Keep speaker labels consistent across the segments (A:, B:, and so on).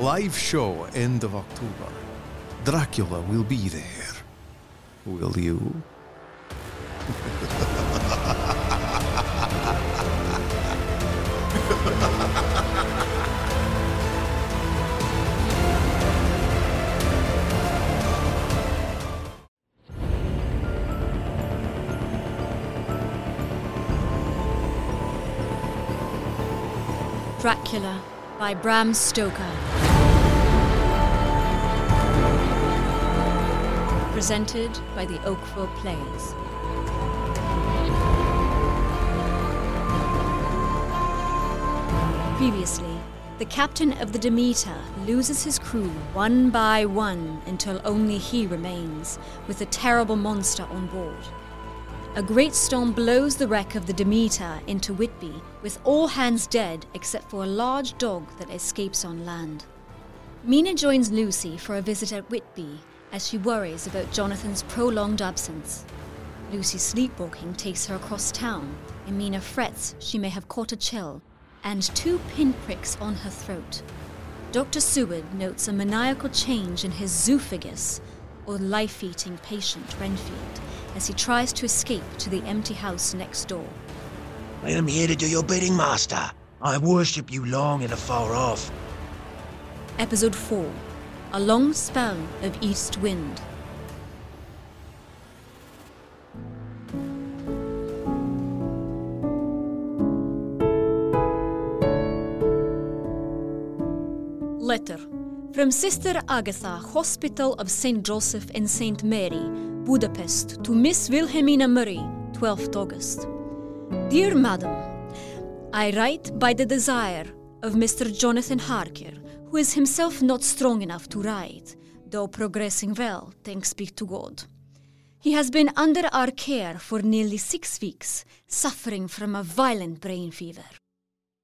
A: Live show end of October. Dracula will be there. Will you?
B: Dracula by Bram Stoker. Presented by the Oakville Players. Previously, the captain of the Demeter loses his crew one by one until only he remains, with a terrible monster on board. A great storm blows the wreck of the Demeter into Whitby, with all hands dead except for a large dog that escapes on land. Mina joins Lucy for a visit at Whitby as she worries about Jonathan's prolonged absence. Lucy's sleepwalking takes her across town, and Mina frets she may have caught a chill and two pinpricks on her throat. Dr. Seward notes a maniacal change in his zoophagous, or life eating patient Renfield, as he tries to escape to the empty house next door.
C: I am here to do your bidding, Master. I worship you long and afar off.
B: Episode 4 A Long Spell of East Wind. Letter from Sister Agatha, Hospital of St. Joseph and St. Mary, Budapest, to Miss Wilhelmina Murray, 12th August. Dear Madam, I write by the desire of Mr. Jonathan Harker, who is himself not strong enough to ride, though progressing well, thanks be to God. He has been under our care for nearly six weeks, suffering from a violent brain fever.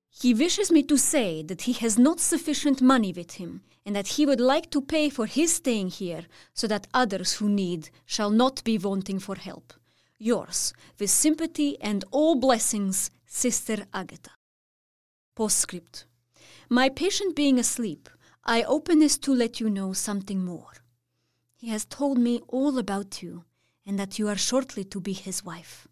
B: He wishes me to say that he has not sufficient money with him and that he would like to pay for his staying here so that others who need shall not be wanting for help. Yours, with sympathy and all blessings, Sister Agatha. Postscript. My patient being asleep, I open this to let you know something more. He has told me all about you and that you are shortly to be his wife.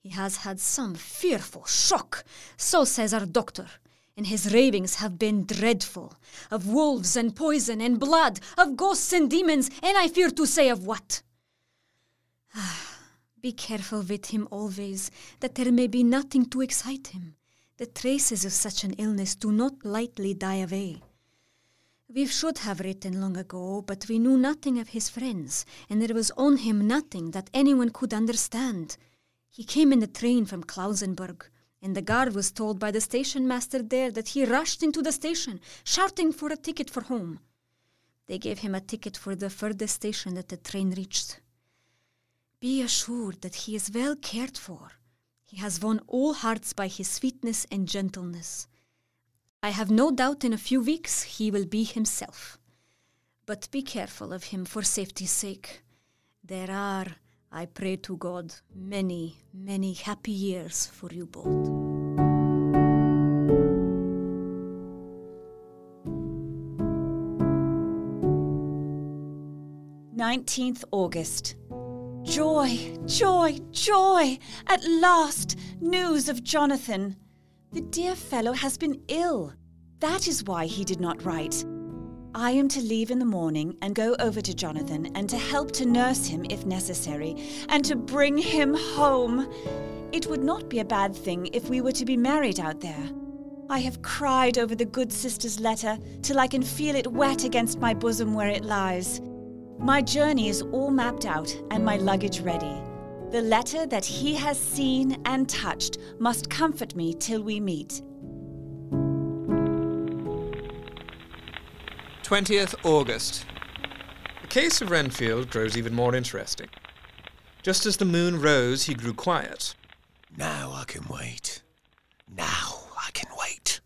B: He has had some fearful shock, so says our doctor, and his ravings have been dreadful of wolves and poison and blood, of ghosts and demons, and I fear to say of what. Ah, Be careful with him always, that there may be nothing to excite him. The traces of such an illness do not lightly die away. We should have written long ago, but we knew nothing of his friends, and there was on him nothing that anyone could understand. He came in the train from Klausenburg, and the guard was told by the station master there that he rushed into the station, shouting for a ticket for home. They gave him a ticket for the furthest station that the train reached. Be assured that he is well cared for. He has won all hearts by his sweetness and gentleness. I have no doubt in a few weeks he will be himself. But be careful of him for safety's sake. There are, I pray to God, many, many happy years for you both.
D: Nineteenth August. Joy, joy, joy! At last, news of Jonathan. The dear fellow has been ill. That is why he did not write. I am to leave in the morning and go over to Jonathan and to help to nurse him if necessary and to bring him home. It would not be a bad thing if we were to be married out there. I have cried over the good sister's letter till I can feel it wet against my bosom where it lies. My journey is all mapped out and my luggage ready. The letter that he has seen and touched must comfort me till we meet.
E: 20th August. The case of Renfield grows even more interesting. Just as the moon rose, he grew quiet.
C: Now I can wait. Now I can wait.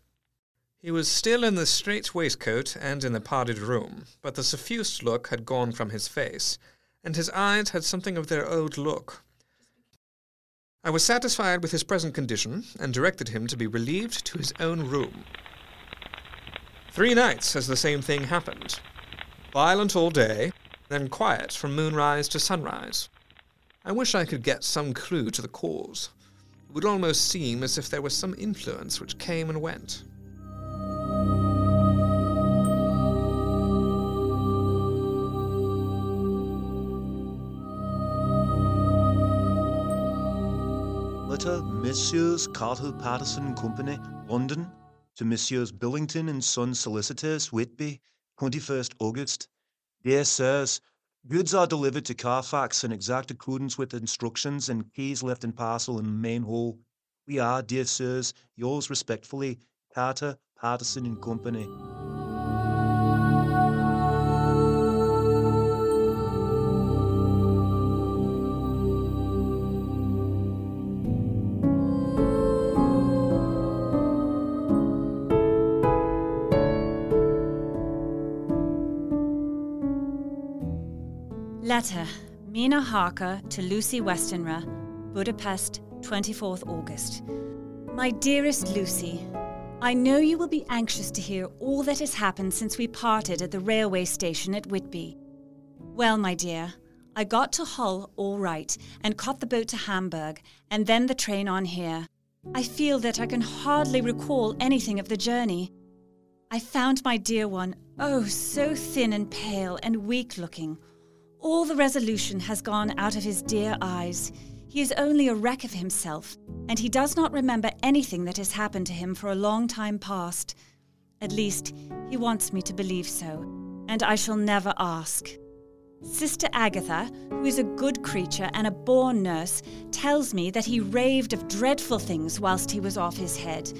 E: He was still in the straight waistcoat and in the padded room, but the suffused look had gone from his face, and his eyes had something of their old look. I was satisfied with his present condition, and directed him to be relieved to his own room. Three nights has the same thing happened. Violent all day, then quiet from moonrise to sunrise. I wish I could get some clue to the cause. It would almost seem as if there was some influence which came and went.
C: Messieurs Carter Patterson Company, London, to Messrs. Billington and Son Solicitors, Whitby, 21st August. Dear Sirs, Goods are delivered to Carfax in exact accordance with instructions and keys left in parcel in main hall. We are, dear sirs, yours respectfully, Carter, Patterson and Company.
D: Letter Mina Harker to Lucy Westenra, Budapest, 24th August. My dearest Lucy, I know you will be anxious to hear all that has happened since we parted at the railway station at Whitby. Well, my dear, I got to Hull all right and caught the boat to Hamburg and then the train on here. I feel that I can hardly recall anything of the journey. I found my dear one, oh, so thin and pale and weak looking. All the resolution has gone out of his dear eyes. He is only a wreck of himself, and he does not remember anything that has happened to him for a long time past. At least, he wants me to believe so, and I shall never ask. Sister Agatha, who is a good creature and a born nurse, tells me that he raved of dreadful things whilst he was off his head.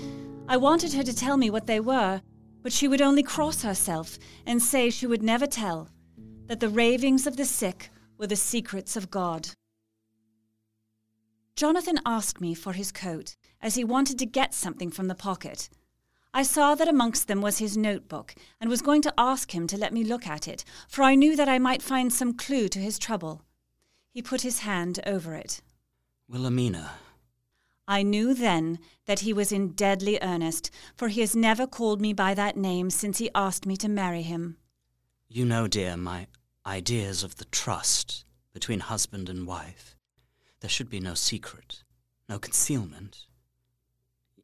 D: I wanted her to tell me what they were, but she would only cross herself and say she would never tell, that the ravings of the sick were the secrets of God. Jonathan asked me for his coat, as he wanted to get something from the pocket. I saw that amongst them was his notebook, and was going to ask him to let me look at it, for I knew that I might find some clue to his trouble. He put his hand over it.
F: Wilhelmina,
D: I knew then that he was in deadly earnest, for he has never called me by that name since he asked me to marry him.
F: You know, dear, my ideas of the trust between husband and wife. There should be no secret, no concealment.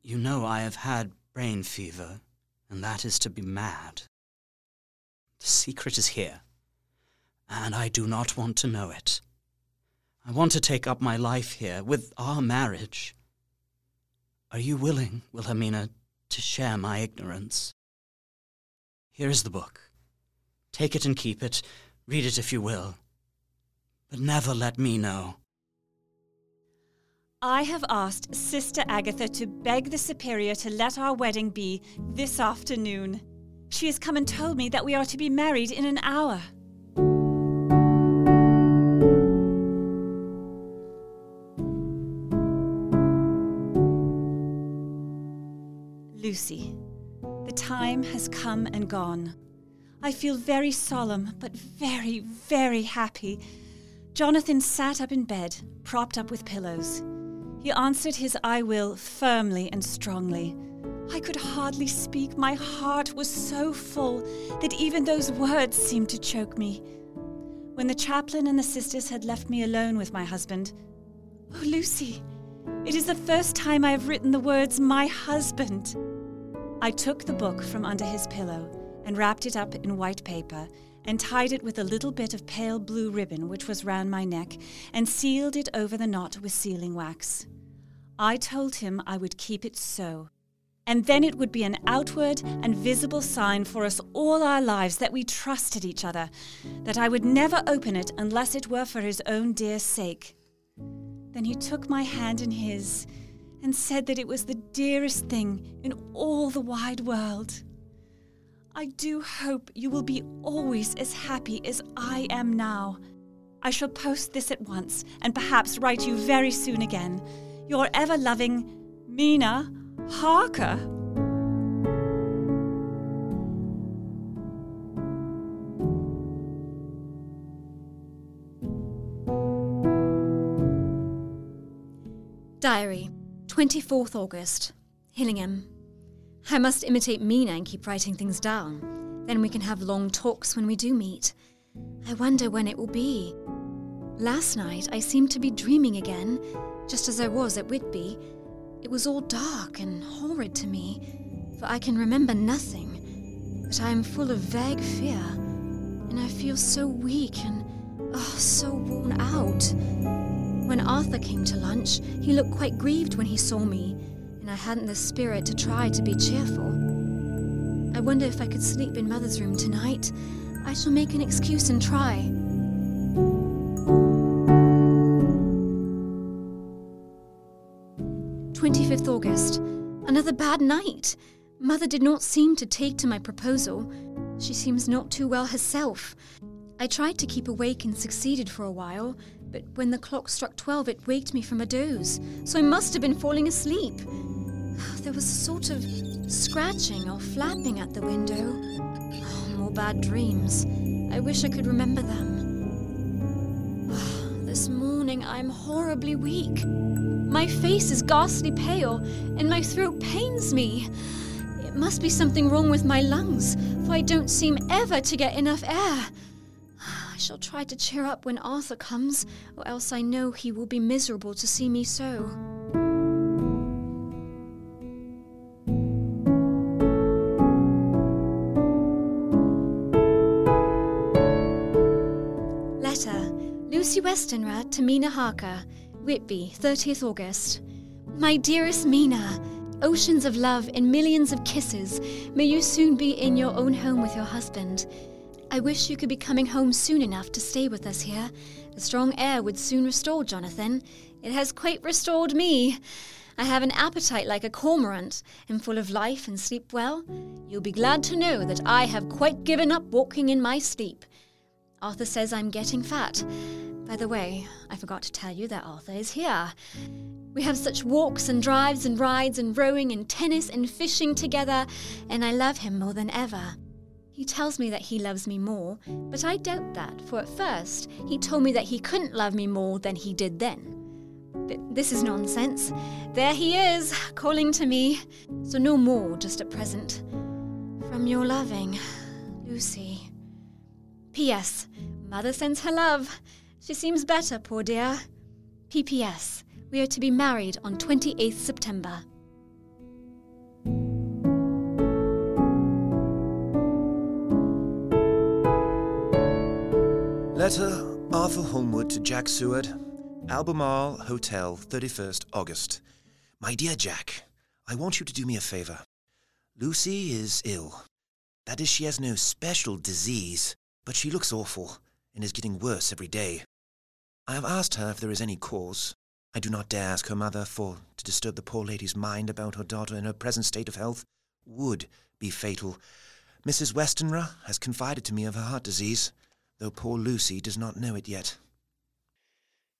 F: You know I have had brain fever, and that is to be mad. The secret is here, and I do not want to know it. I want to take up my life here with our marriage. Are you willing, Wilhelmina, to share my ignorance? Here is the book. Take it and keep it. Read it if you will. But never let me know.
D: I have asked Sister Agatha to beg the Superior to let our wedding be this afternoon. She has come and told me that we are to be married in an hour. Lucy, the time has come and gone. I feel very solemn, but very, very happy. Jonathan sat up in bed, propped up with pillows. He answered his I will firmly and strongly. I could hardly speak. My heart was so full that even those words seemed to choke me. When the chaplain and the sisters had left me alone with my husband, Oh, Lucy, it is the first time I have written the words, my husband. I took the book from under his pillow and wrapped it up in white paper and tied it with a little bit of pale blue ribbon which was round my neck and sealed it over the knot with sealing wax. I told him I would keep it so. And then it would be an outward and visible sign for us all our lives that we trusted each other, that I would never open it unless it were for his own dear sake. Then he took my hand in his and said that it was the dearest thing in all the wide world. I do hope you will be always as happy as I am now. I shall post this at once and perhaps write you very soon again. Your ever loving Mina Harker.
B: Diary, 24th August, Hillingham. I must imitate Mina and keep writing things down. Then we can have long talks when we do meet. I wonder when it will be. Last night I seemed to be dreaming again, just as I was at Whitby. It was all dark and horrid to me, for I can remember nothing. But I am full of vague fear, and I feel so weak and oh, so worn out. When Arthur came to lunch, he looked quite grieved when he saw me, and I hadn't the spirit to try to be cheerful. I wonder if I could sleep in Mother's room tonight. I shall make an excuse and try. Twenty-fifth August. Another bad night. Mother did not seem to take to my proposal. She seems not too well herself. I tried to keep awake and succeeded for a while, but when the clock struck twelve, it waked me from a doze, so I must have been falling asleep. There was a sort of scratching or flapping at the window. Oh, more bad dreams. I wish I could remember them. This morning I'm horribly weak. My face is ghastly pale, and my throat pains me. It must be something wrong with my lungs, for I don't seem ever to get enough air. Shall try to cheer up when Arthur comes, or else I know he will be miserable to see me so. Letter Lucy Westenra to Mina Harker, Whitby, 30th August. My dearest Mina, oceans of love and millions of kisses. May you soon be in your own home with your husband. I wish you could be coming home soon enough to stay with us here. The strong air would soon restore Jonathan. It has quite restored me. I have an appetite like a cormorant, am full of life and sleep well. You'll be glad to know that I have quite given up walking in my sleep. Arthur says I'm getting fat. By the way, I forgot to tell you that Arthur is here. We have such walks and drives and rides and rowing and tennis and fishing together, and I love him more than ever. He tells me that he loves me more, but I doubt that, for at first he told me that he couldn't love me more than he did then. But this is nonsense. There he is, calling to me. So no more just at present. From your loving, Lucy. P.S. Mother sends her love. She seems better, poor dear. P.P.S. We are to be married on 28th September.
C: Letter Arthur Holmwood to Jack Seward, Albemarle Hotel, 31st August. My dear Jack, I want you to do me a favor. Lucy is ill. That is, she has no special disease, but she looks awful and is getting worse every day. I have asked her if there is any cause. I do not dare ask her mother, for to disturb the poor lady's mind about her daughter in her present state of health would be fatal. Mrs. Westenra has confided to me of her heart disease, though poor Lucy does not know it yet.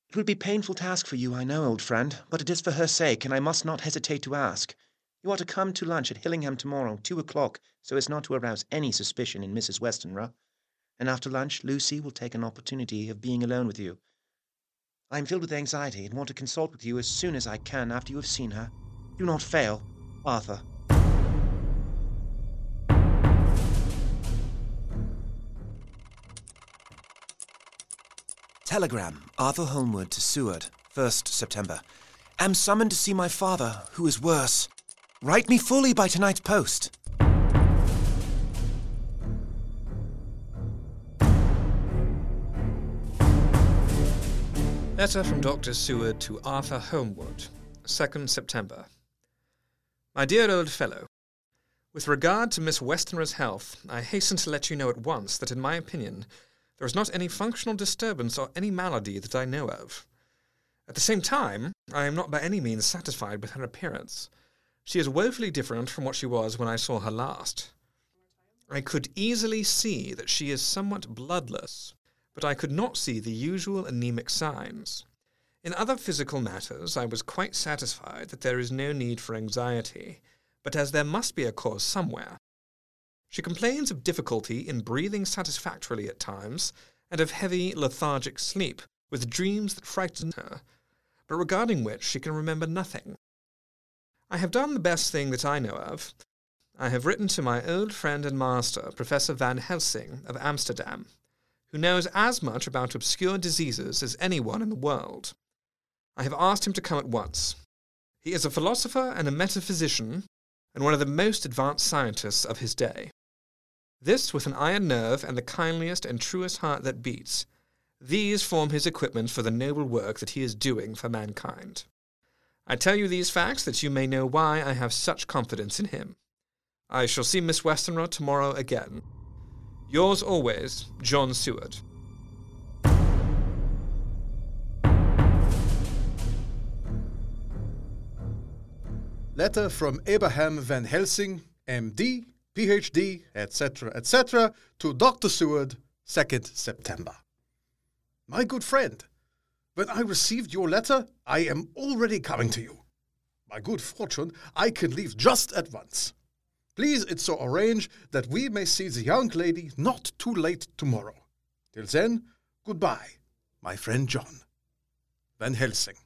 C: It will be a painful task for you, I know, old friend, but it is for her sake, and I must not hesitate to ask. You are to come to lunch at Hillingham tomorrow, two o'clock, so as not to arouse any suspicion in Mrs. Westenra. And after lunch, Lucy will take an opportunity of being alone with you. I am filled with anxiety and want to consult with you as soon as I can after you have seen her. Do not fail, Arthur. Telegram Arthur Holmwood to Seward, 1st September. Am summoned to see my father, who is worse. Write me fully by tonight's post.
E: Letter from Dr. Seward to Arthur Holmwood, 2nd September. My dear old fellow, with regard to Miss Westenra's health, I hasten to let you know at once that, in my opinion, there is not any functional disturbance or any malady that I know of. At the same time, I am not by any means satisfied with her appearance. She is woefully different from what she was when I saw her last. I could easily see that she is somewhat bloodless, but I could not see the usual anemic signs. In other physical matters, I was quite satisfied that there is no need for anxiety, but as there must be a cause somewhere. She complains of difficulty in breathing satisfactorily at times, and of heavy, lethargic sleep, with dreams that frighten her, but regarding which she can remember nothing. I have done the best thing that I know of. I have written to my old friend and master, Professor Van Helsing of Amsterdam, who knows as much about obscure diseases as anyone in the world. I have asked him to come at once. He is a philosopher and a metaphysician, and one of the most advanced scientists of his day. This with an iron nerve and the kindliest and truest heart that beats. These form his equipment for the noble work that he is doing for mankind. I tell you these facts that you may know why I have such confidence in him. I shall see Miss Westenra tomorrow again. Yours always, John Seward.
A: Letter from Abraham Van Helsing, MD, PhD, etc., etc., to Dr. Seward, 2nd September. My good friend, when I received your letter, I am already coming to you. By good fortune, I can leave just at once. Please it so arrange that we may see the young lady not too late tomorrow. Till then, goodbye, my friend John. Van Helsing.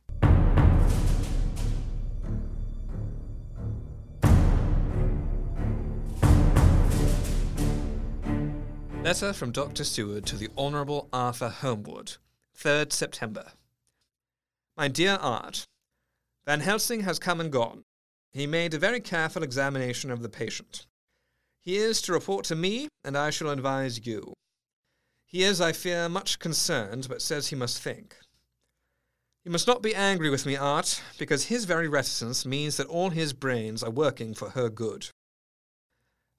E: Letter from Dr. Seward to the Honourable Arthur Holmwood, 3rd September. My dear Art, Van Helsing has come and gone. He made a very careful examination of the patient. He is to report to me, and I shall advise you. He is, I fear, much concerned, but says he must think. You must not be angry with me, Art, because his very reticence means that all his brains are working for her good.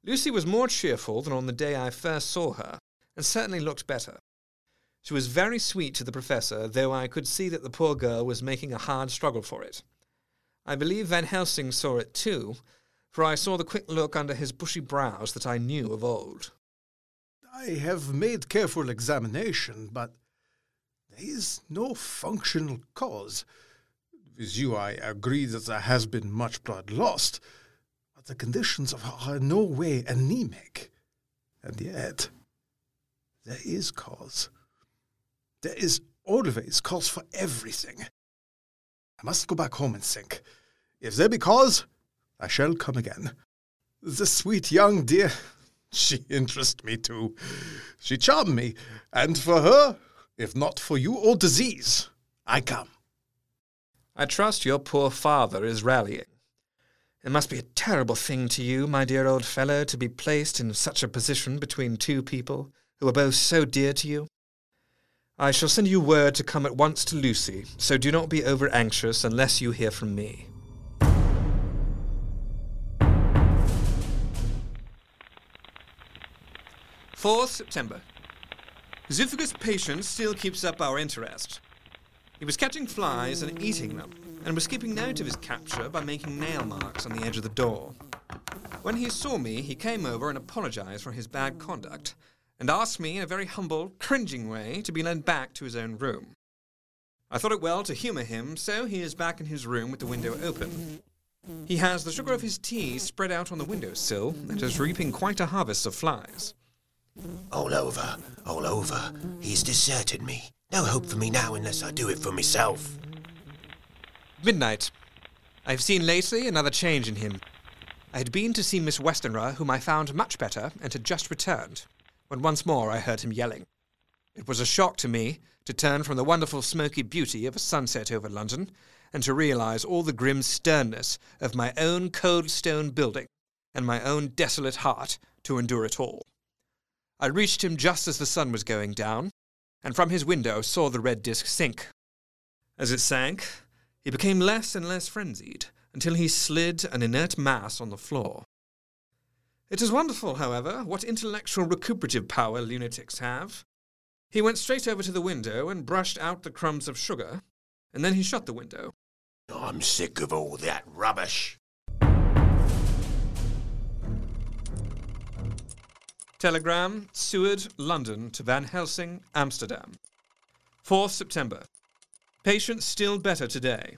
E: Lucy was more cheerful than on the day I first saw her, and certainly looked better. She was very sweet to the professor, though I could see that the poor girl was making a hard struggle for it. I believe Van Helsing saw it too, for I saw the quick look under his bushy brows that I knew of old.
A: I have made careful examination, but there is no functional cause. With you, I agree that there has been much blood lost, the conditions are in no way anemic. And yet, there is cause. There is always cause for everything. I must go back home and think. If there be cause, I shall come again. The sweet young dear, she interests me too. She charmed me, and for her, if not for you or disease, I come.
E: I trust your poor father is rallying. It must be a terrible thing to you, my dear old fellow, to be placed in such a position between two people who are both so dear to you. I shall send you word to come at once to Lucy, so do not be over anxious unless you hear from me. Fourth September. Zoophagous patient still keeps up our interest. He was catching flies and eating them, and was keeping note of his capture by making nail marks on the edge of the door. When he saw me, he came over and apologized for his bad conduct, and asked me in a very humble, cringing way to be led back to his own room. I thought it well to humour him, so he is back in his room with the window open. He has the sugar of his tea spread out on the window sill, and is reaping quite a harvest of flies.
G: All over, all over. He's deserted me. No hope for me now unless I do it for myself.
E: Midnight. I have seen lately another change in him. I had been to see Miss Westenra, whom I found much better, and had just returned, when once more I heard him yelling. It was a shock to me to turn from the wonderful smoky beauty of a sunset over London, and to realize all the grim sternness of my own cold stone building, and my own desolate heart to endure it all. I reached him just as the sun was going down, and from his window saw the red disk sink. As it sank, he became less and less frenzied until he slid an inert mass on the floor. It is wonderful, however, what intellectual recuperative power lunatics have. He went straight over to the window and brushed out the crumbs of sugar, and then he shut the window.
G: I'm sick of all that rubbish.
E: Telegram Seward, London to Van Helsing, Amsterdam. 4th September. Patient still better today.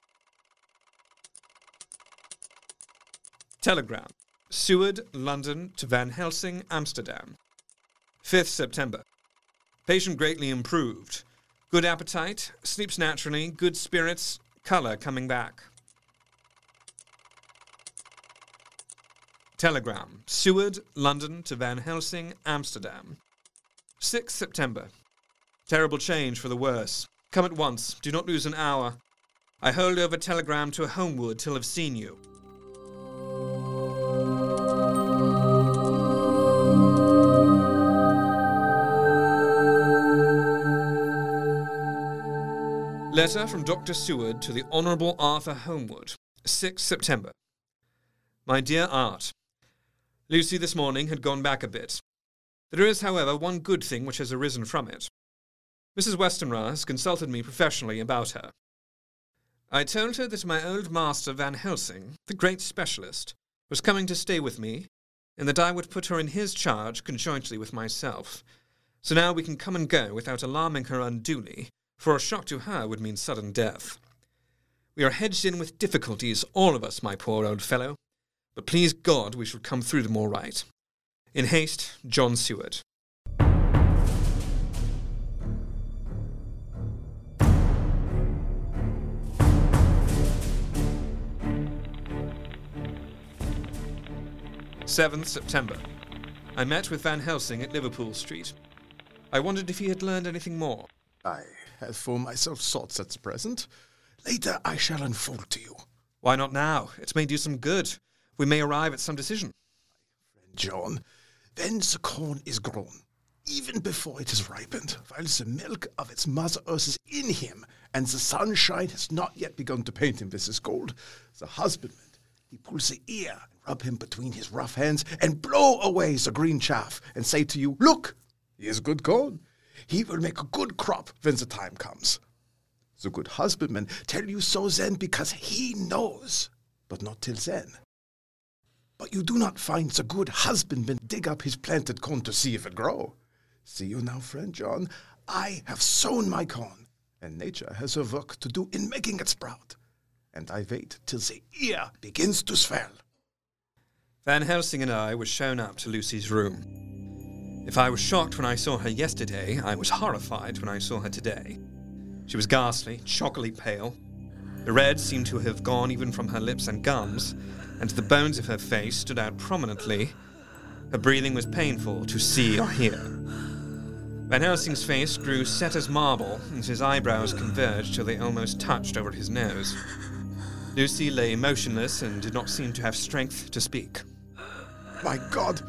E: Telegram Seward, London to Van Helsing, Amsterdam. 5th September. Patient greatly improved. Good appetite, sleeps naturally, good spirits, colour coming back. Telegram. Seward, London to Van Helsing, Amsterdam. 6th September. Terrible change for the worse. Come at once. Do not lose an hour. I hold over telegram to Holmwood till I have seen you. Letter from Dr. Seward to the Honourable Arthur Holmwood, 6 September. My dear Art, Lucy this morning had gone back a bit. There is, however, one good thing which has arisen from it. Mrs. Westenra consulted me professionally about her. I told her that my old master Van Helsing, the great specialist, was coming to stay with me, and that I would put her in his charge conjointly with myself. So now we can come and go without alarming her unduly, for a shock to her would mean sudden death. We are hedged in with difficulties, all of us, my poor old fellow, but please God we shall come through them all right. In haste, John Seward. Seventh September. I met with Van Helsing at Liverpool Street. I wondered if he had learned anything more.
A: I have for myself thoughts at present. Later I shall unfold to you.
E: Why not now? It may do some good. We may arrive at some decision.
A: Friend John, when the corn is grown, even before it is ripened, while the milk of its mother earth is in him, and the sunshine has not yet begun to paint him with his gold, the husbandman, he pulls the ear rub him between his rough hands, and blow away the green chaff, and say to you, Look, here's good corn. He will make a good crop when the time comes. The good husbandman tell you so then because he knows, but not till then. But you do not find the good husbandman dig up his planted corn to see if it grow. See you now, friend John, I have sown my corn, and nature has her work to do in making it sprout. And I wait till the ear begins to swell.
E: Van Helsing and I were shown up to Lucy's room. If I was shocked when I saw her yesterday, I was horrified when I saw her today. She was ghastly, chocolate pale. The red seemed to have gone even from her lips and gums, and the bones of her face stood out prominently. Her breathing was painful to see or hear. Van Helsing's face grew set as marble, and his eyebrows converged till they almost touched over his nose. Lucy lay motionless and did not seem to have strength to speak.
A: My God,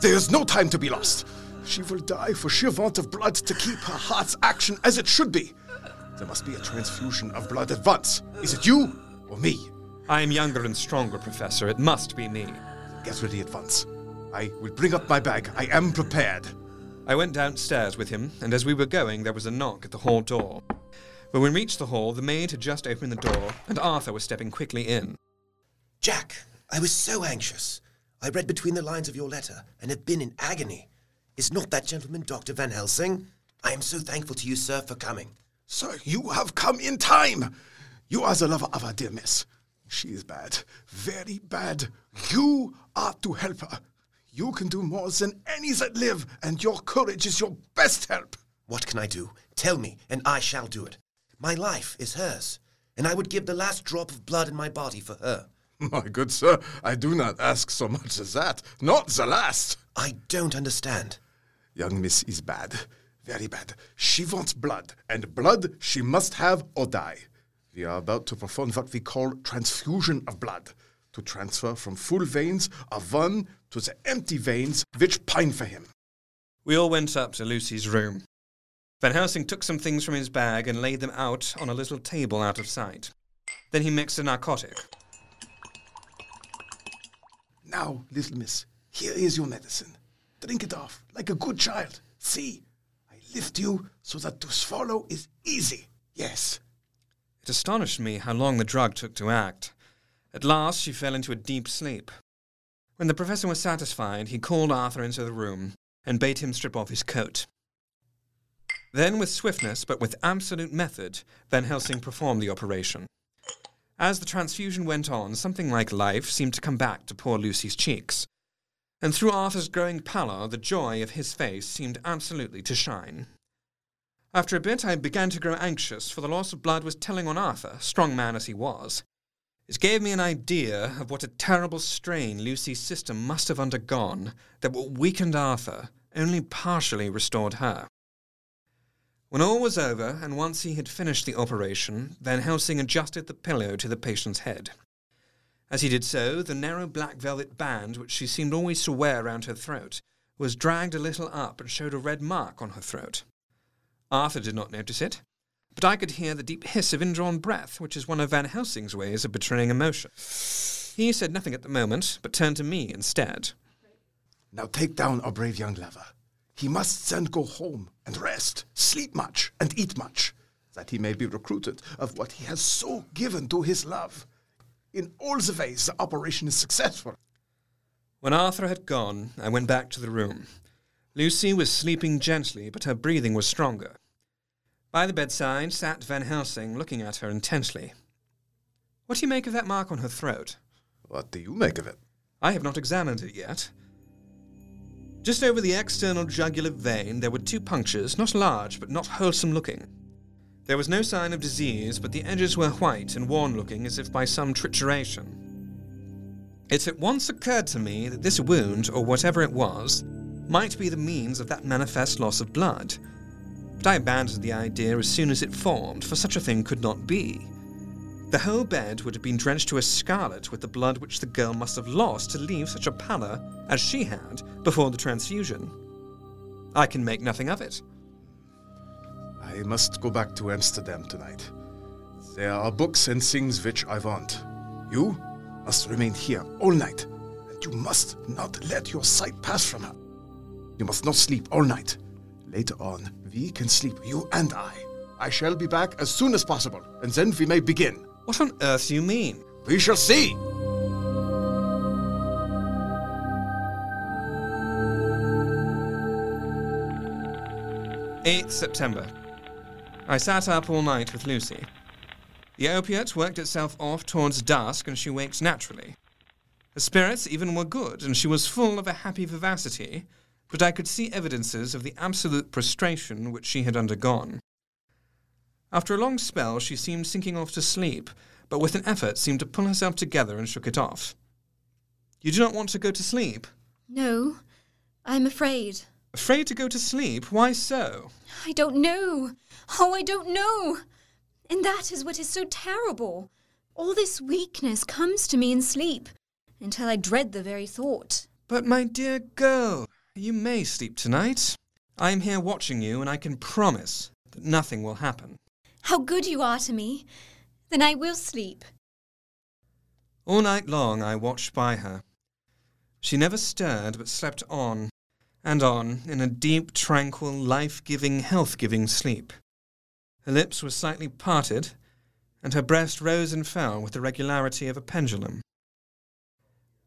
A: there is no time to be lost. She will die for sheer want of blood to keep her heart's action as it should be. There must be a transfusion of blood at once. Is it you or me?
E: I am younger and stronger, Professor. It must be me.
A: Get ready at once. I will bring up my bag. I am prepared.
E: I went downstairs with him, and as we were going, there was a knock at the hall door. When we reached the hall, the maid had just opened the door, and Arthur was stepping quickly in.
G: Jack, I was so anxious. I read between the lines of your letter and have been in agony. Is not that gentleman Dr. Van Helsing? I am so thankful to you, sir, for coming.
A: Sir, you have come in time. You are the lover of our dear miss. She is bad, very bad. You are to help her. You can do more than any that live, and your courage is your best help.
G: What can I do? Tell me, and I shall do it. My life is hers, and I would give the last drop of blood in my body for her.
A: My good sir, I do not ask so much as that. Not the last.
G: I don't understand.
A: Young miss is bad, very bad. She wants blood, and blood she must have or die. We are about to perform what we call transfusion of blood, to transfer from full veins of one to the empty veins which pine for him.
E: We all went up to Lucy's room. Van Helsing took some things from his bag and laid them out on a little table out of sight. Then he mixed a narcotic.
A: Now, little miss, here is your medicine. Drink it off like a good child. See, I lift you so that to swallow is easy. Yes.
E: It astonished me how long the drug took to act. At last she fell into a deep sleep. When the professor was satisfied, he called Arthur into the room and bade him strip off his coat. Then, with swiftness but with absolute method, Van Helsing performed the operation. As the transfusion went on, something like life seemed to come back to poor Lucy's cheeks. And through Arthur's growing pallor, the joy of his face seemed absolutely to shine. After a bit, I began to grow anxious, for the loss of blood was telling on Arthur, strong man as he was. It gave me an idea of what a terrible strain Lucy's system must have undergone that what weakened Arthur only partially restored her. When all was over, and once he had finished the operation, Van Helsing adjusted the pillow to the patient's head. As he did so, the narrow black velvet band which she seemed always to wear round her throat was dragged a little up and showed a red mark on her throat. Arthur did not notice it, but I could hear the deep hiss of indrawn breath, which is one of Van Helsing's ways of betraying emotion. He said nothing at the moment, but turned to me instead.
A: Now take down our brave young lover. He must then go home and rest, sleep much, and eat much, that he may be recruited of what he has so given to his love. In all the ways the operation is successful.
E: When Arthur had gone, I went back to the room. Lucy was sleeping gently, but her breathing was stronger. By the bedside sat Van Helsing, looking at her intently. What do you make of that mark on her throat?
A: What do you make of it?
E: I have not examined it yet. Just over the external jugular vein there were two punctures, not large, but not wholesome looking. There was no sign of disease, but the edges were white and worn looking as if by some trituration. It at once occurred to me that this wound, or whatever it was, might be the means of that manifest loss of blood. But I abandoned the idea as soon as it formed, for such a thing could not be. The whole bed would have been drenched to a scarlet with the blood which the girl must have lost to leave such a pallor as she had before the transfusion. I can make nothing of it.
A: I must go back to Amsterdam tonight. There are books and things which I want. You must remain here all night, and you must not let your sight pass from her. You must not sleep all night. Later on, we can sleep, you and I. I shall be back as soon as possible, and then we may begin.
E: What on earth do you mean?
A: We shall see.
E: Eighth September. I sat up all night with Lucy. The opiate worked itself off towards dusk, and she waked naturally. Her spirits even were good, and she was full of a happy vivacity, but I could see evidences of the absolute prostration which she had undergone. After a long spell, she seemed sinking off to sleep, but with an effort seemed to pull herself together and shook it off. You do not want to go to sleep?
B: No, I'm afraid.
E: Afraid to go to sleep? Why so?
B: I don't know. Oh, I don't know. And that is what is so terrible. All this weakness comes to me in sleep, until I dread the very thought.
E: But, my dear girl, you may sleep tonight. I am here watching you, and I can promise that nothing will happen.
B: How good you are to me. Then I will sleep.
E: All night long I watched by her. She never stirred, but slept on and on in a deep, tranquil, life giving, health giving sleep. Her lips were slightly parted, and her breast rose and fell with the regularity of a pendulum.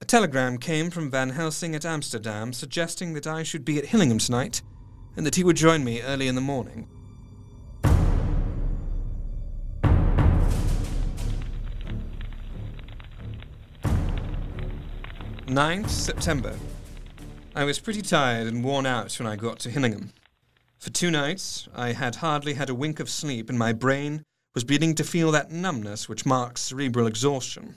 E: A telegram came from Van Helsing at Amsterdam suggesting that I should be at Hillingham tonight and that he would join me early in the morning. 9th September. I was pretty tired and worn out when I got to Hillingham. For two nights, I had hardly had a wink of sleep, and my brain was beginning to feel that numbness which marks cerebral exhaustion.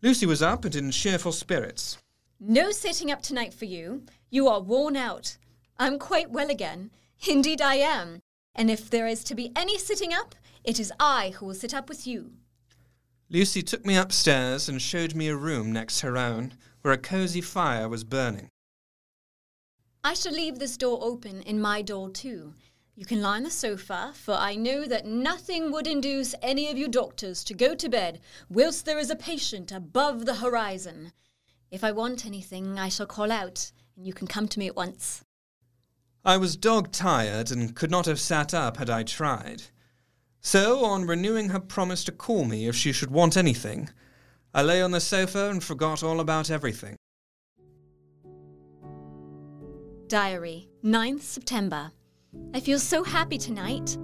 E: Lucy was up and in cheerful spirits.
B: No sitting up tonight for you. You are worn out. I'm quite well again. Indeed, I am. And if there is to be any sitting up, it is I who will sit up with you.
E: Lucy took me upstairs and showed me a room next her own, where a cosy fire was burning.
B: I shall leave this door open in my door too. You can lie on the sofa, for I know that nothing would induce any of you doctors to go to bed whilst there is a patient above the horizon. If I want anything, I shall call out, and you can come to me at once.
E: I was dog tired and could not have sat up had I tried. So, on renewing her promise to call me if she should want anything, I lay on the sofa and forgot all about everything.
B: Diary, 9th September. I feel so happy tonight.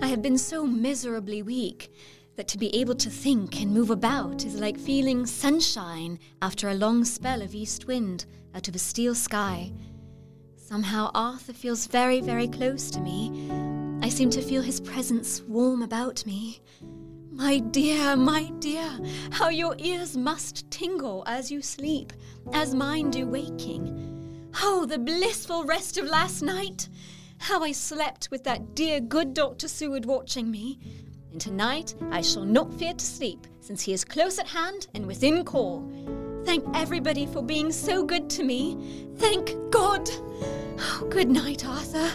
B: I have been so miserably weak that to be able to think and move about is like feeling sunshine after a long spell of east wind out of a steel sky. Somehow Arthur feels very, very close to me. I seem to feel his presence warm about me. My dear, my dear, how your ears must tingle as you sleep, as mine do waking. Oh, the blissful rest of last night! How I slept with that dear good Dr. Seward watching me. And tonight I shall not fear to sleep, since he is close at hand and within call. Thank everybody for being so good to me. Thank God! Oh, good night, Arthur.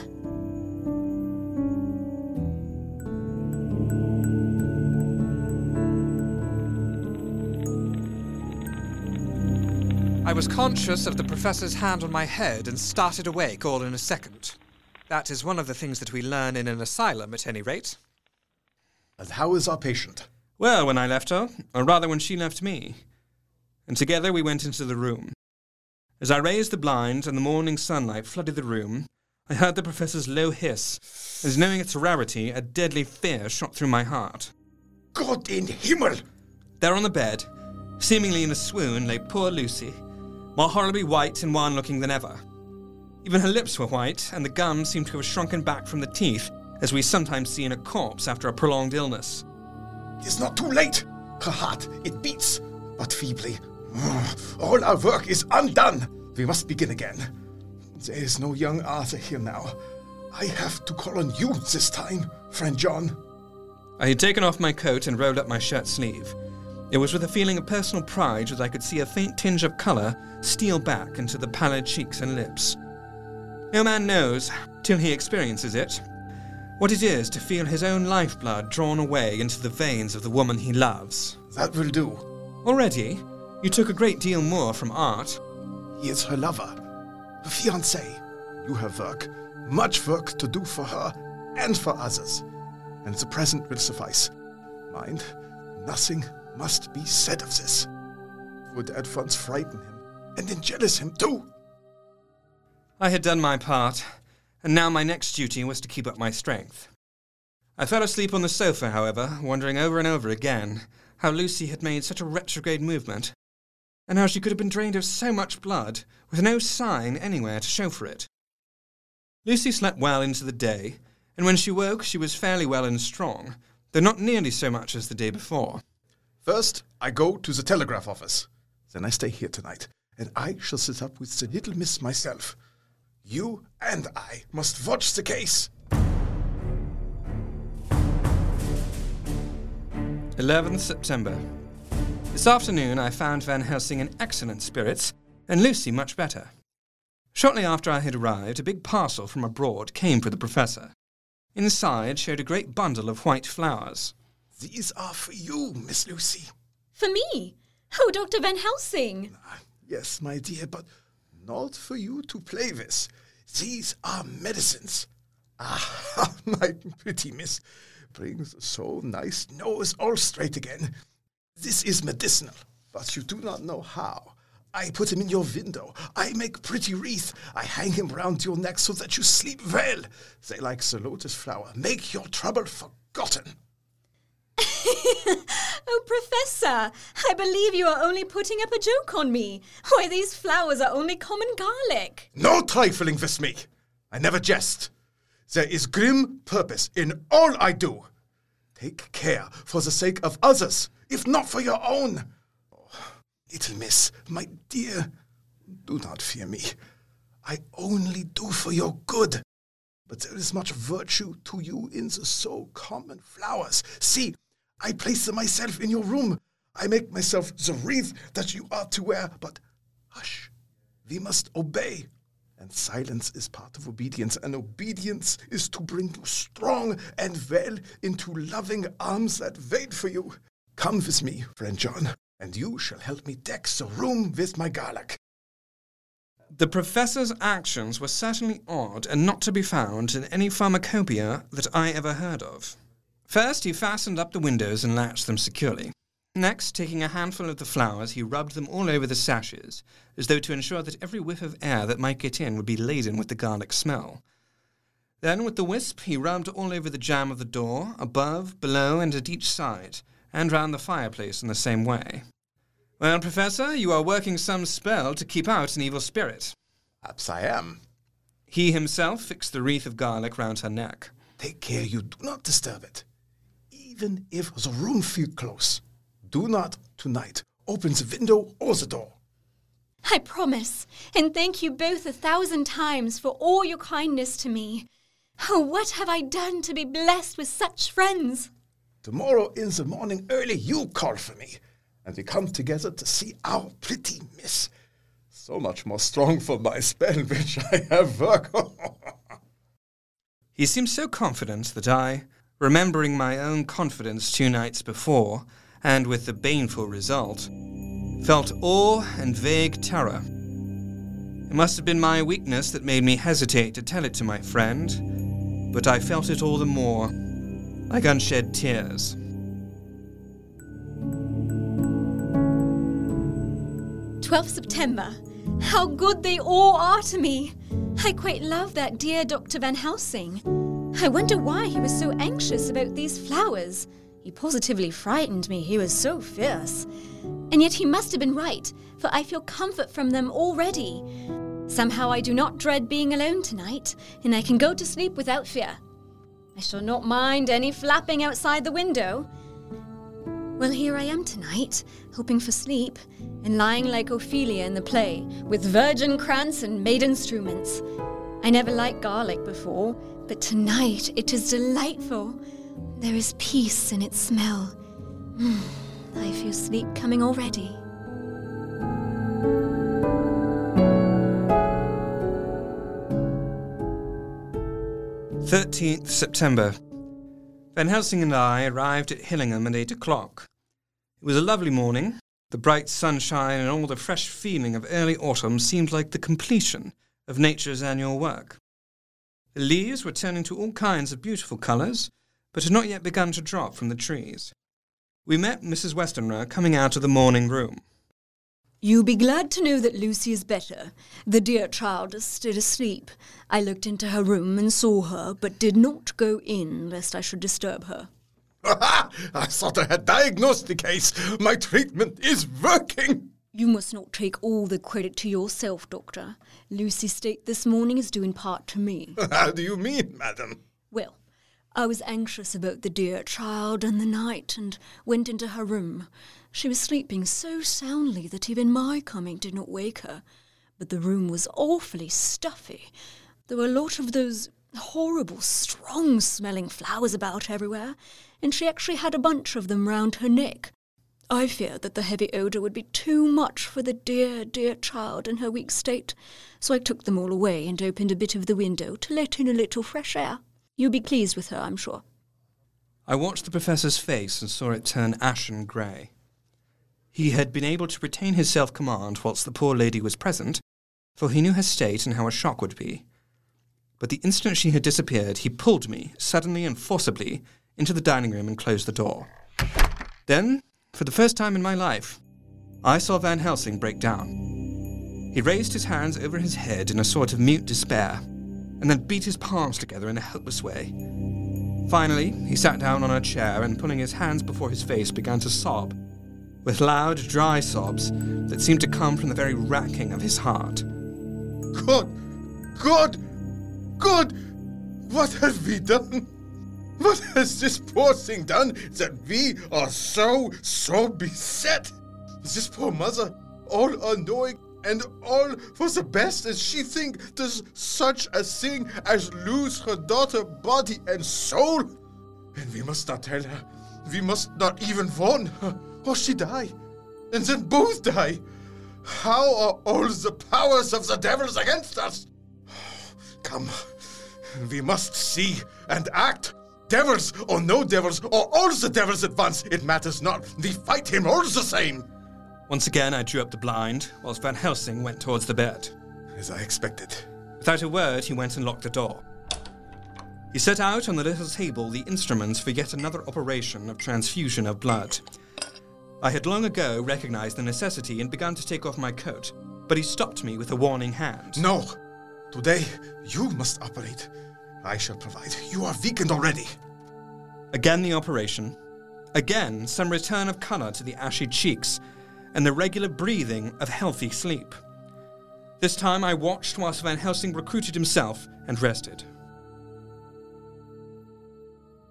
E: Was conscious of the professor's hand on my head and started awake all in a second. That is one of the things that we learn in an asylum, at any rate.
A: And how is our patient?
E: Well, when I left her, or rather when she left me. And together we went into the room. As I raised the blinds and the morning sunlight flooded the room, I heard the professor's low hiss, as knowing its rarity, a deadly fear shot through my heart.
A: God in Himmel!
E: There on the bed, seemingly in a swoon, lay poor Lucy, more horribly white and wan looking than ever. Even her lips were white, and the gums seemed to have shrunken back from the teeth, as we sometimes see in a corpse after a prolonged illness.
A: It is not too late. Her heart, it beats, but feebly. All our work is undone. We must begin again. There is no young Arthur here now. I have to call on you this time, friend John.
E: I had taken off my coat and rolled up my shirt sleeve. It was with a feeling of personal pride that I could see a faint tinge of colour steal back into the pallid cheeks and lips. No man knows, till he experiences it, what it is to feel his own lifeblood drawn away into the veins of the woman he loves.
A: That will do.
E: Already, you took a great deal more from Art.
A: He is her lover, her fiancé. You have work, much work to do for her and for others. And the present will suffice. Mind, nothing must be said of this. Would at once frighten him and then jealous him too.
E: I had done my part, and now my next duty was to keep up my strength. I fell asleep on the sofa, however, wondering over and over again how Lucy had made such a retrograde movement, and how she could have been drained of so much blood with no sign anywhere to show for it. Lucy slept well into the day, and when she woke, she was fairly well and strong, though not nearly so much as the day before.
A: First, I go to the telegraph office. Then I stay here tonight, and I shall sit up with the little miss myself. You and I must watch the case.
E: 11th September. This afternoon I found Van Helsing in excellent spirits, and Lucy much better. Shortly after I had arrived, a big parcel from abroad came for the professor. Inside showed a great bundle of white flowers.
A: These are for you, Miss Lucy.
B: For me? Oh, Dr. Van Helsing!
A: Ah, Yes, my dear, but not for you to play with. These are medicines. Ah, my pretty miss. brings the so nice nose all straight again. This is medicinal, but you do not know how. I put him in your window. I make pretty wreath. I hang him round your neck so that you sleep well. They like the lotus flower. Make your trouble forgotten.
B: oh, Professor, I believe you are only putting up a joke on me. Why, these flowers are only common garlic.
A: No trifling with me. I never jest. There is grim purpose in all I do. Take care for the sake of others, if not for your own. Oh, little miss, my dear, do not fear me. I only do for your good. But there is much virtue to you in the so common flowers. See, I place myself in your room. I make myself the wreath that you are to wear. But hush, we must obey. And silence is part of obedience, and obedience is to bring you strong and well into loving arms that wait for you. Come with me, friend John, and you shall help me deck the room with my garlic.
E: The professor's actions were certainly odd and not to be found in any pharmacopoeia that I ever heard of. First, he fastened up the windows and latched them securely. Next, taking a handful of the flowers, he rubbed them all over the sashes, as though to ensure that every whiff of air that might get in would be laden with the garlic smell. Then, with the wisp, he rubbed all over the jamb of the door, above, below, and at each side, and round the fireplace in the same way. Well, Professor, you are working some spell to keep out an evil spirit.
A: Perhaps I am.
E: He himself fixed the wreath of garlic round her neck.
A: Take care you do not disturb it. Even if the room feel close. Do not tonight open the window or the door.
B: I promise, and thank you both a thousand times for all your kindness to me. Oh, what have I done to be blessed with such friends?
A: Tomorrow in the morning early, you call for me, and we come together to see our pretty miss. So much more strong for my spell which I have work.
E: He seems so confident that I, remembering my own confidence two nights before, and with the baneful result, felt awe and vague terror. It must have been my weakness that made me hesitate to tell it to my friend, but I felt it all the more. like unshed tears.
B: 12th September. How good they all are to me. I quite love that dear Dr. Van Helsing. I wonder why he was so anxious about these flowers. He positively frightened me, he was so fierce. And yet he must have been right, for I feel comfort from them already. Somehow I do not dread being alone tonight, and I can go to sleep without fear. I shall not mind any flapping outside the window. Well, here I am tonight, hoping for sleep, and lying like Ophelia in the play, with virgin crants and maiden strewments. I never liked garlic before, but tonight it is delightful. There is peace in its smell. Mm, I feel sleep coming already.
E: Thirteenth September. Van Helsing and I arrived at Hillingham at eight o'clock. It was a lovely morning. The bright sunshine and all the fresh feeling of early autumn seemed like the completion of nature's annual work. The leaves were turning to all kinds of beautiful colours, but had not yet begun to drop from the trees. We met Mrs. Westenra coming out of the morning room.
B: You'll be glad to know that Lucy is better. The dear child is still asleep. I looked into her room and saw her, but did not go in lest I should disturb her.
A: I thought I had diagnosed the case. My treatment is working.
B: You must not take all the credit to yourself, Doctor. Lucy's state this morning is due in part to me.
A: How do you mean, madam?
B: Well, I was anxious about the dear child and the night and went into her room. She was sleeping so soundly that even my coming did not wake her. But the room was awfully stuffy. There were a lot of those horrible, strong smelling flowers about everywhere, and she actually had a bunch of them round her neck. I feared that the heavy odour would be too much for the dear, dear child in her weak state, so I took them all away and opened a bit of the window to let in a little fresh air. You'll be pleased with her, I'm sure.
E: I watched the professor's face and saw it turn ashen grey. He had been able to retain his self command whilst the poor lady was present, for he knew her state and how a shock would be. But the instant she had disappeared, he pulled me, suddenly and forcibly, into the dining room and closed the door. Then, for the first time in my life, I saw Van Helsing break down. He raised his hands over his head in a sort of mute despair, and then beat his palms together in a helpless way. Finally, he sat down on a chair and, pulling his hands before his face, began to sob, with loud, dry sobs that seemed to come from the very racking of his heart.
A: God, God, God, what have we done? What has this poor thing done that we are so, so beset? This poor mother, all unknowing and all for the best, and she think does such a thing as lose her daughter body and soul? And we must not tell her. We must not even warn her, or she die. And then both die. How are all the powers of the devils against us? Come, we must see and act. Devils or no devils, or all the devils at once, it matters not. We fight him all the same.
E: Once again, I drew up the blind, whilst Van Helsing went towards the bed.
A: As I expected.
E: Without a word, he went and locked the door. He set out on the little table the instruments for yet another operation of transfusion of blood. I had long ago recognized the necessity and begun to take off my coat, but he stopped me with a warning hand.
A: No. Today, you must operate. I shall provide. You are weakened already.
E: Again the operation. Again some return of colour to the ashy cheeks, and the regular breathing of healthy sleep. This time I watched whilst Van Helsing recruited himself and rested.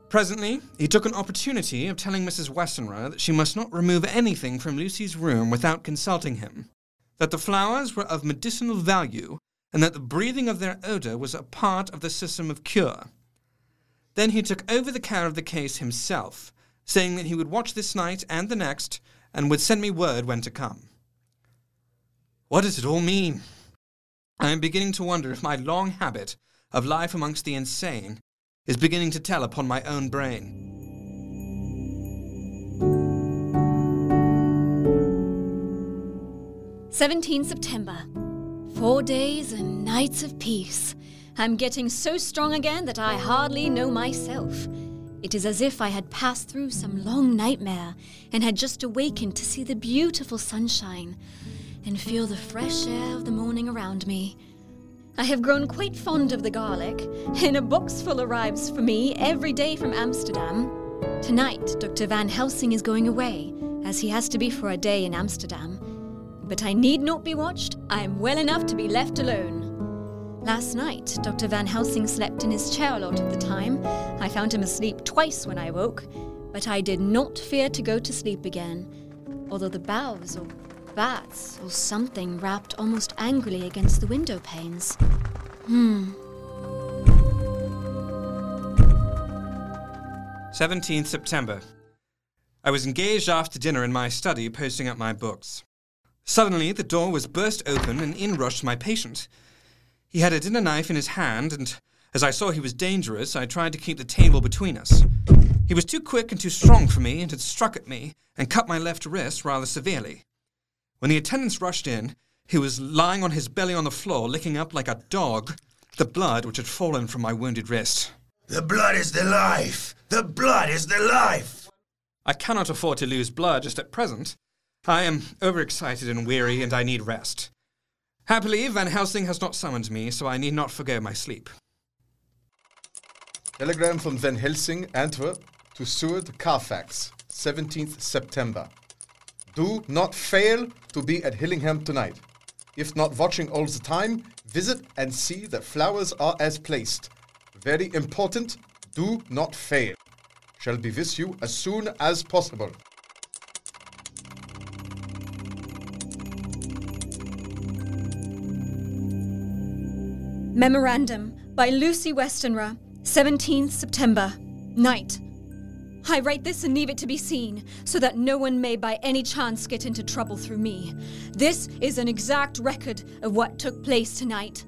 E: Presently, he took an opportunity of telling Mrs. Westenra that she must not remove anything from Lucy's room without consulting him, that the flowers were of medicinal value, and that the breathing of their odour was a part of the system of cure. Then he took over the care of the case himself, saying that he would watch this night and the next, and would send me word when to come. What does it all mean? I am beginning to wonder if my long habit of life amongst the insane is beginning to tell upon my own brain.
B: Seventeen September. Four days and nights of peace. I'm getting so strong again that I hardly know myself. It is as if I had passed through some long nightmare and had just awakened to see the beautiful sunshine and feel the fresh air of the morning around me. I have grown quite fond of the garlic, and a boxful arrives for me every day from Amsterdam. Tonight, Dr. Van Helsing is going away, as he has to be for a day in Amsterdam. But I need not be watched, I am well enough to be left alone. Last night, Dr. Van Helsing slept in his chair a lot of the time. I found him asleep twice when I woke, but I did not fear to go to sleep again, although the boughs or bats or something rapped almost angrily against the window panes. Hmm.
E: 17th September. I was engaged after dinner in my study posting up my books. Suddenly, the door was burst open and in rushed my patient. He had a dinner knife in his hand, and as I saw he was dangerous, I tried to keep the table between us. He was too quick and too strong for me and had struck at me and cut my left wrist rather severely. When the attendants rushed in, he was lying on his belly on the floor, licking up like a dog the blood which had fallen from my wounded wrist.
G: The blood is the life! The blood is the life!
E: I cannot afford to lose blood just at present. I am overexcited and weary, and I need rest. Happily, Van Helsing has not summoned me, so I need not forgo my sleep.
A: Telegram from Van Helsing, Antwerp, to Seward, Carfax, 17th September. Do not fail to be at Hillingham tonight. If not watching all the time, visit and see that flowers are as placed. Very important, do not fail. Shall be with you as soon as possible.
B: Memorandum by Lucy Westenra, 17th September, night. I write this and leave it to be seen, so that no one may by any chance get into trouble through me. This is an exact record of what took place tonight.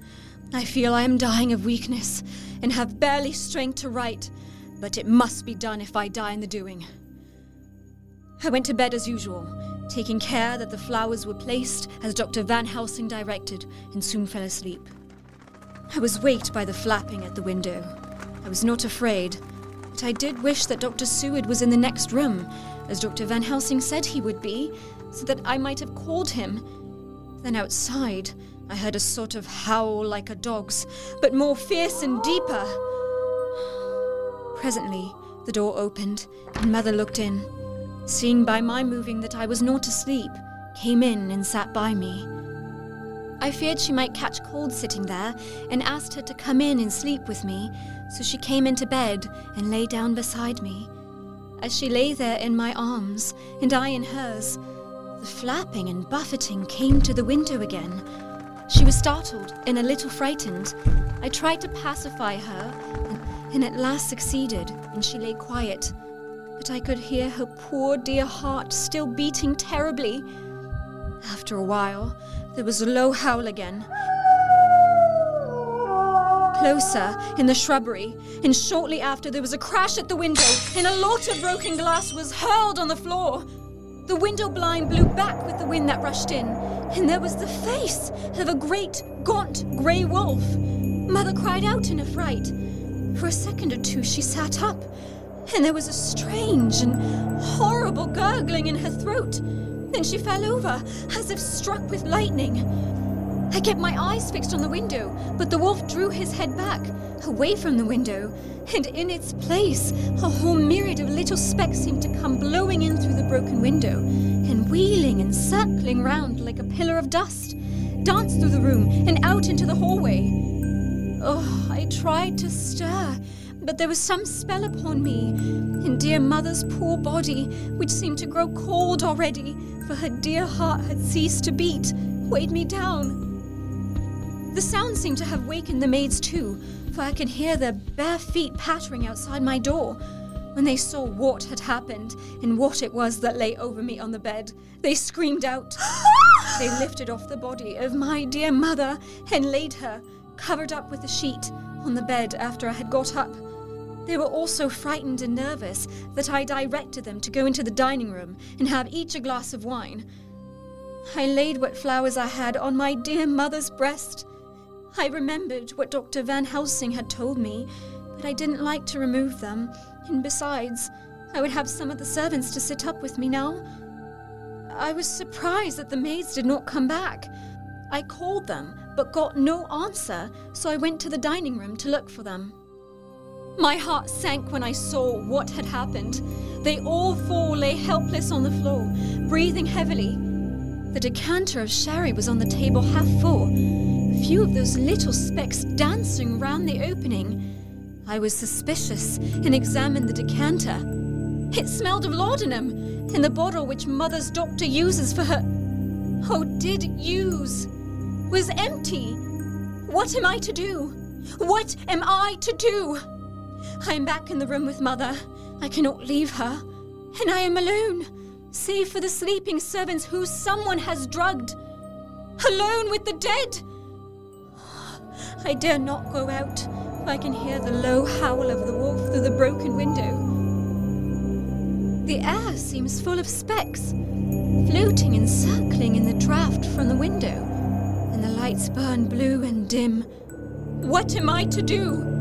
B: I feel I am dying of weakness and have barely strength to write, but it must be done if I die in the doing. I went to bed as usual, taking care that the flowers were placed as Dr. Van Helsing directed, and soon fell asleep. I was waked by the flapping at the window. I was not afraid, but I did wish that Dr. Seward was in the next room, as Dr. Van Helsing said he would be, so that I might have called him. Then outside, I heard a sort of howl like a dog's, but more fierce and deeper. Presently, the door opened, and Mother looked in. Seeing by my moving that I was not asleep, came in and sat by me. I feared she might catch cold sitting there, and asked her to come in and sleep with me, so she came into bed and lay down beside me. As she lay there in my arms, and I in hers, the flapping and buffeting came to the window again. She was startled and a little frightened. I tried to pacify her, and at last succeeded, and she lay quiet. But I could hear her poor dear heart still beating terribly. After a while, there was a low howl again, closer in the shrubbery, and shortly after there was a crash at the window, and a lot of broken glass was hurled on the floor. The window blind blew back with the wind that rushed in, and there was the face of a great, gaunt, grey wolf. Mother cried out in affright. For a second or two she sat up, and there was a strange and horrible gurgling in her throat. Then she fell over, as if struck with lightning. I kept my eyes fixed on the window, but the wolf drew his head back, away from the window, and in its place, a whole myriad of little specks seemed to come blowing in through the broken window, and wheeling and circling round like a pillar of dust, danced through the room and out into the hallway. Oh, I tried to stir, but there was some spell upon me, and dear mother's poor body, which seemed to grow cold already, for her dear heart had ceased to beat, weighed me down. The sound seemed to have wakened the maids too, for I could hear their bare feet pattering outside my door. When they saw what had happened and what it was that lay over me on the bed, they screamed out. they lifted off the body of my dear mother and laid her, covered up with a sheet, on the bed after I had got up. They were all so frightened and nervous that I directed them to go into the dining room and have each a glass of wine. I laid what flowers I had on my dear mother's breast. I remembered what Dr. Van Helsing had told me, but I didn't like to remove them, and besides, I would have some of the servants to sit up with me now. I was surprised that the maids did not come back. I called them, but got no answer, so I went to the dining room to look for them. My heart sank when I saw what had happened. They all four lay helpless on the floor, breathing heavily. The decanter of sherry was on the table half full, a few of those little specks dancing round the opening. I was suspicious and examined the decanter. It smelled of laudanum, and the bottle which mother's doctor uses for her. Oh, did use was empty. What am I to do? What am I to do? I am back in the room with mother. I cannot leave her. And I am alone, save for the sleeping servants who someone has drugged. Alone with the dead. I dare not go out, for I can hear the low howl of the wolf through the broken window. The air seems full of specks, floating and circling in the draught from the window and the lights burn blue and dim. What am I to do?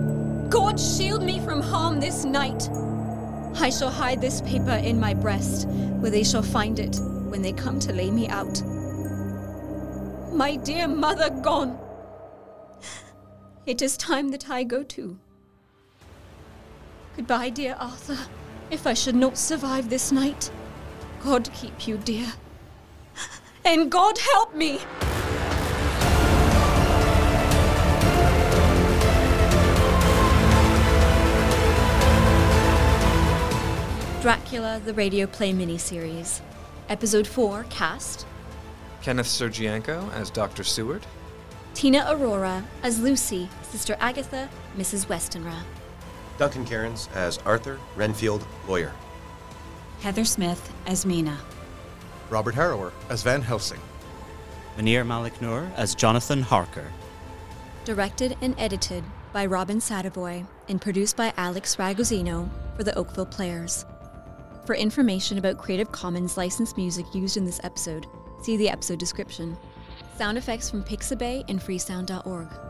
B: God shield me from harm this night. I shall hide this paper in my breast, where they shall find it when they come to lay me out. My dear mother gone. It is time that I go too. Goodbye, dear Arthur, if I should not survive this night. God keep you, dear. And God help me! Dracula the Radio Play miniseries. Episode 4 cast
E: Kenneth Sergienko as Dr. Seward,
B: Tina Aurora as Lucy, Sister Agatha, Mrs. Westenra.
G: Duncan Cairns as Arthur Renfield, lawyer.
D: Heather Smith as Mina.
A: Robert Harrower as Van Helsing.
F: Muneer Malik-Noor as Jonathan Harker.
B: Directed and edited by Robin Sadavoy and produced by Alex Ragozzino for the Oakville Players. For information about Creative Commons licensed music used in this episode, see the episode description. Sound effects from Pixabay and freesound.org.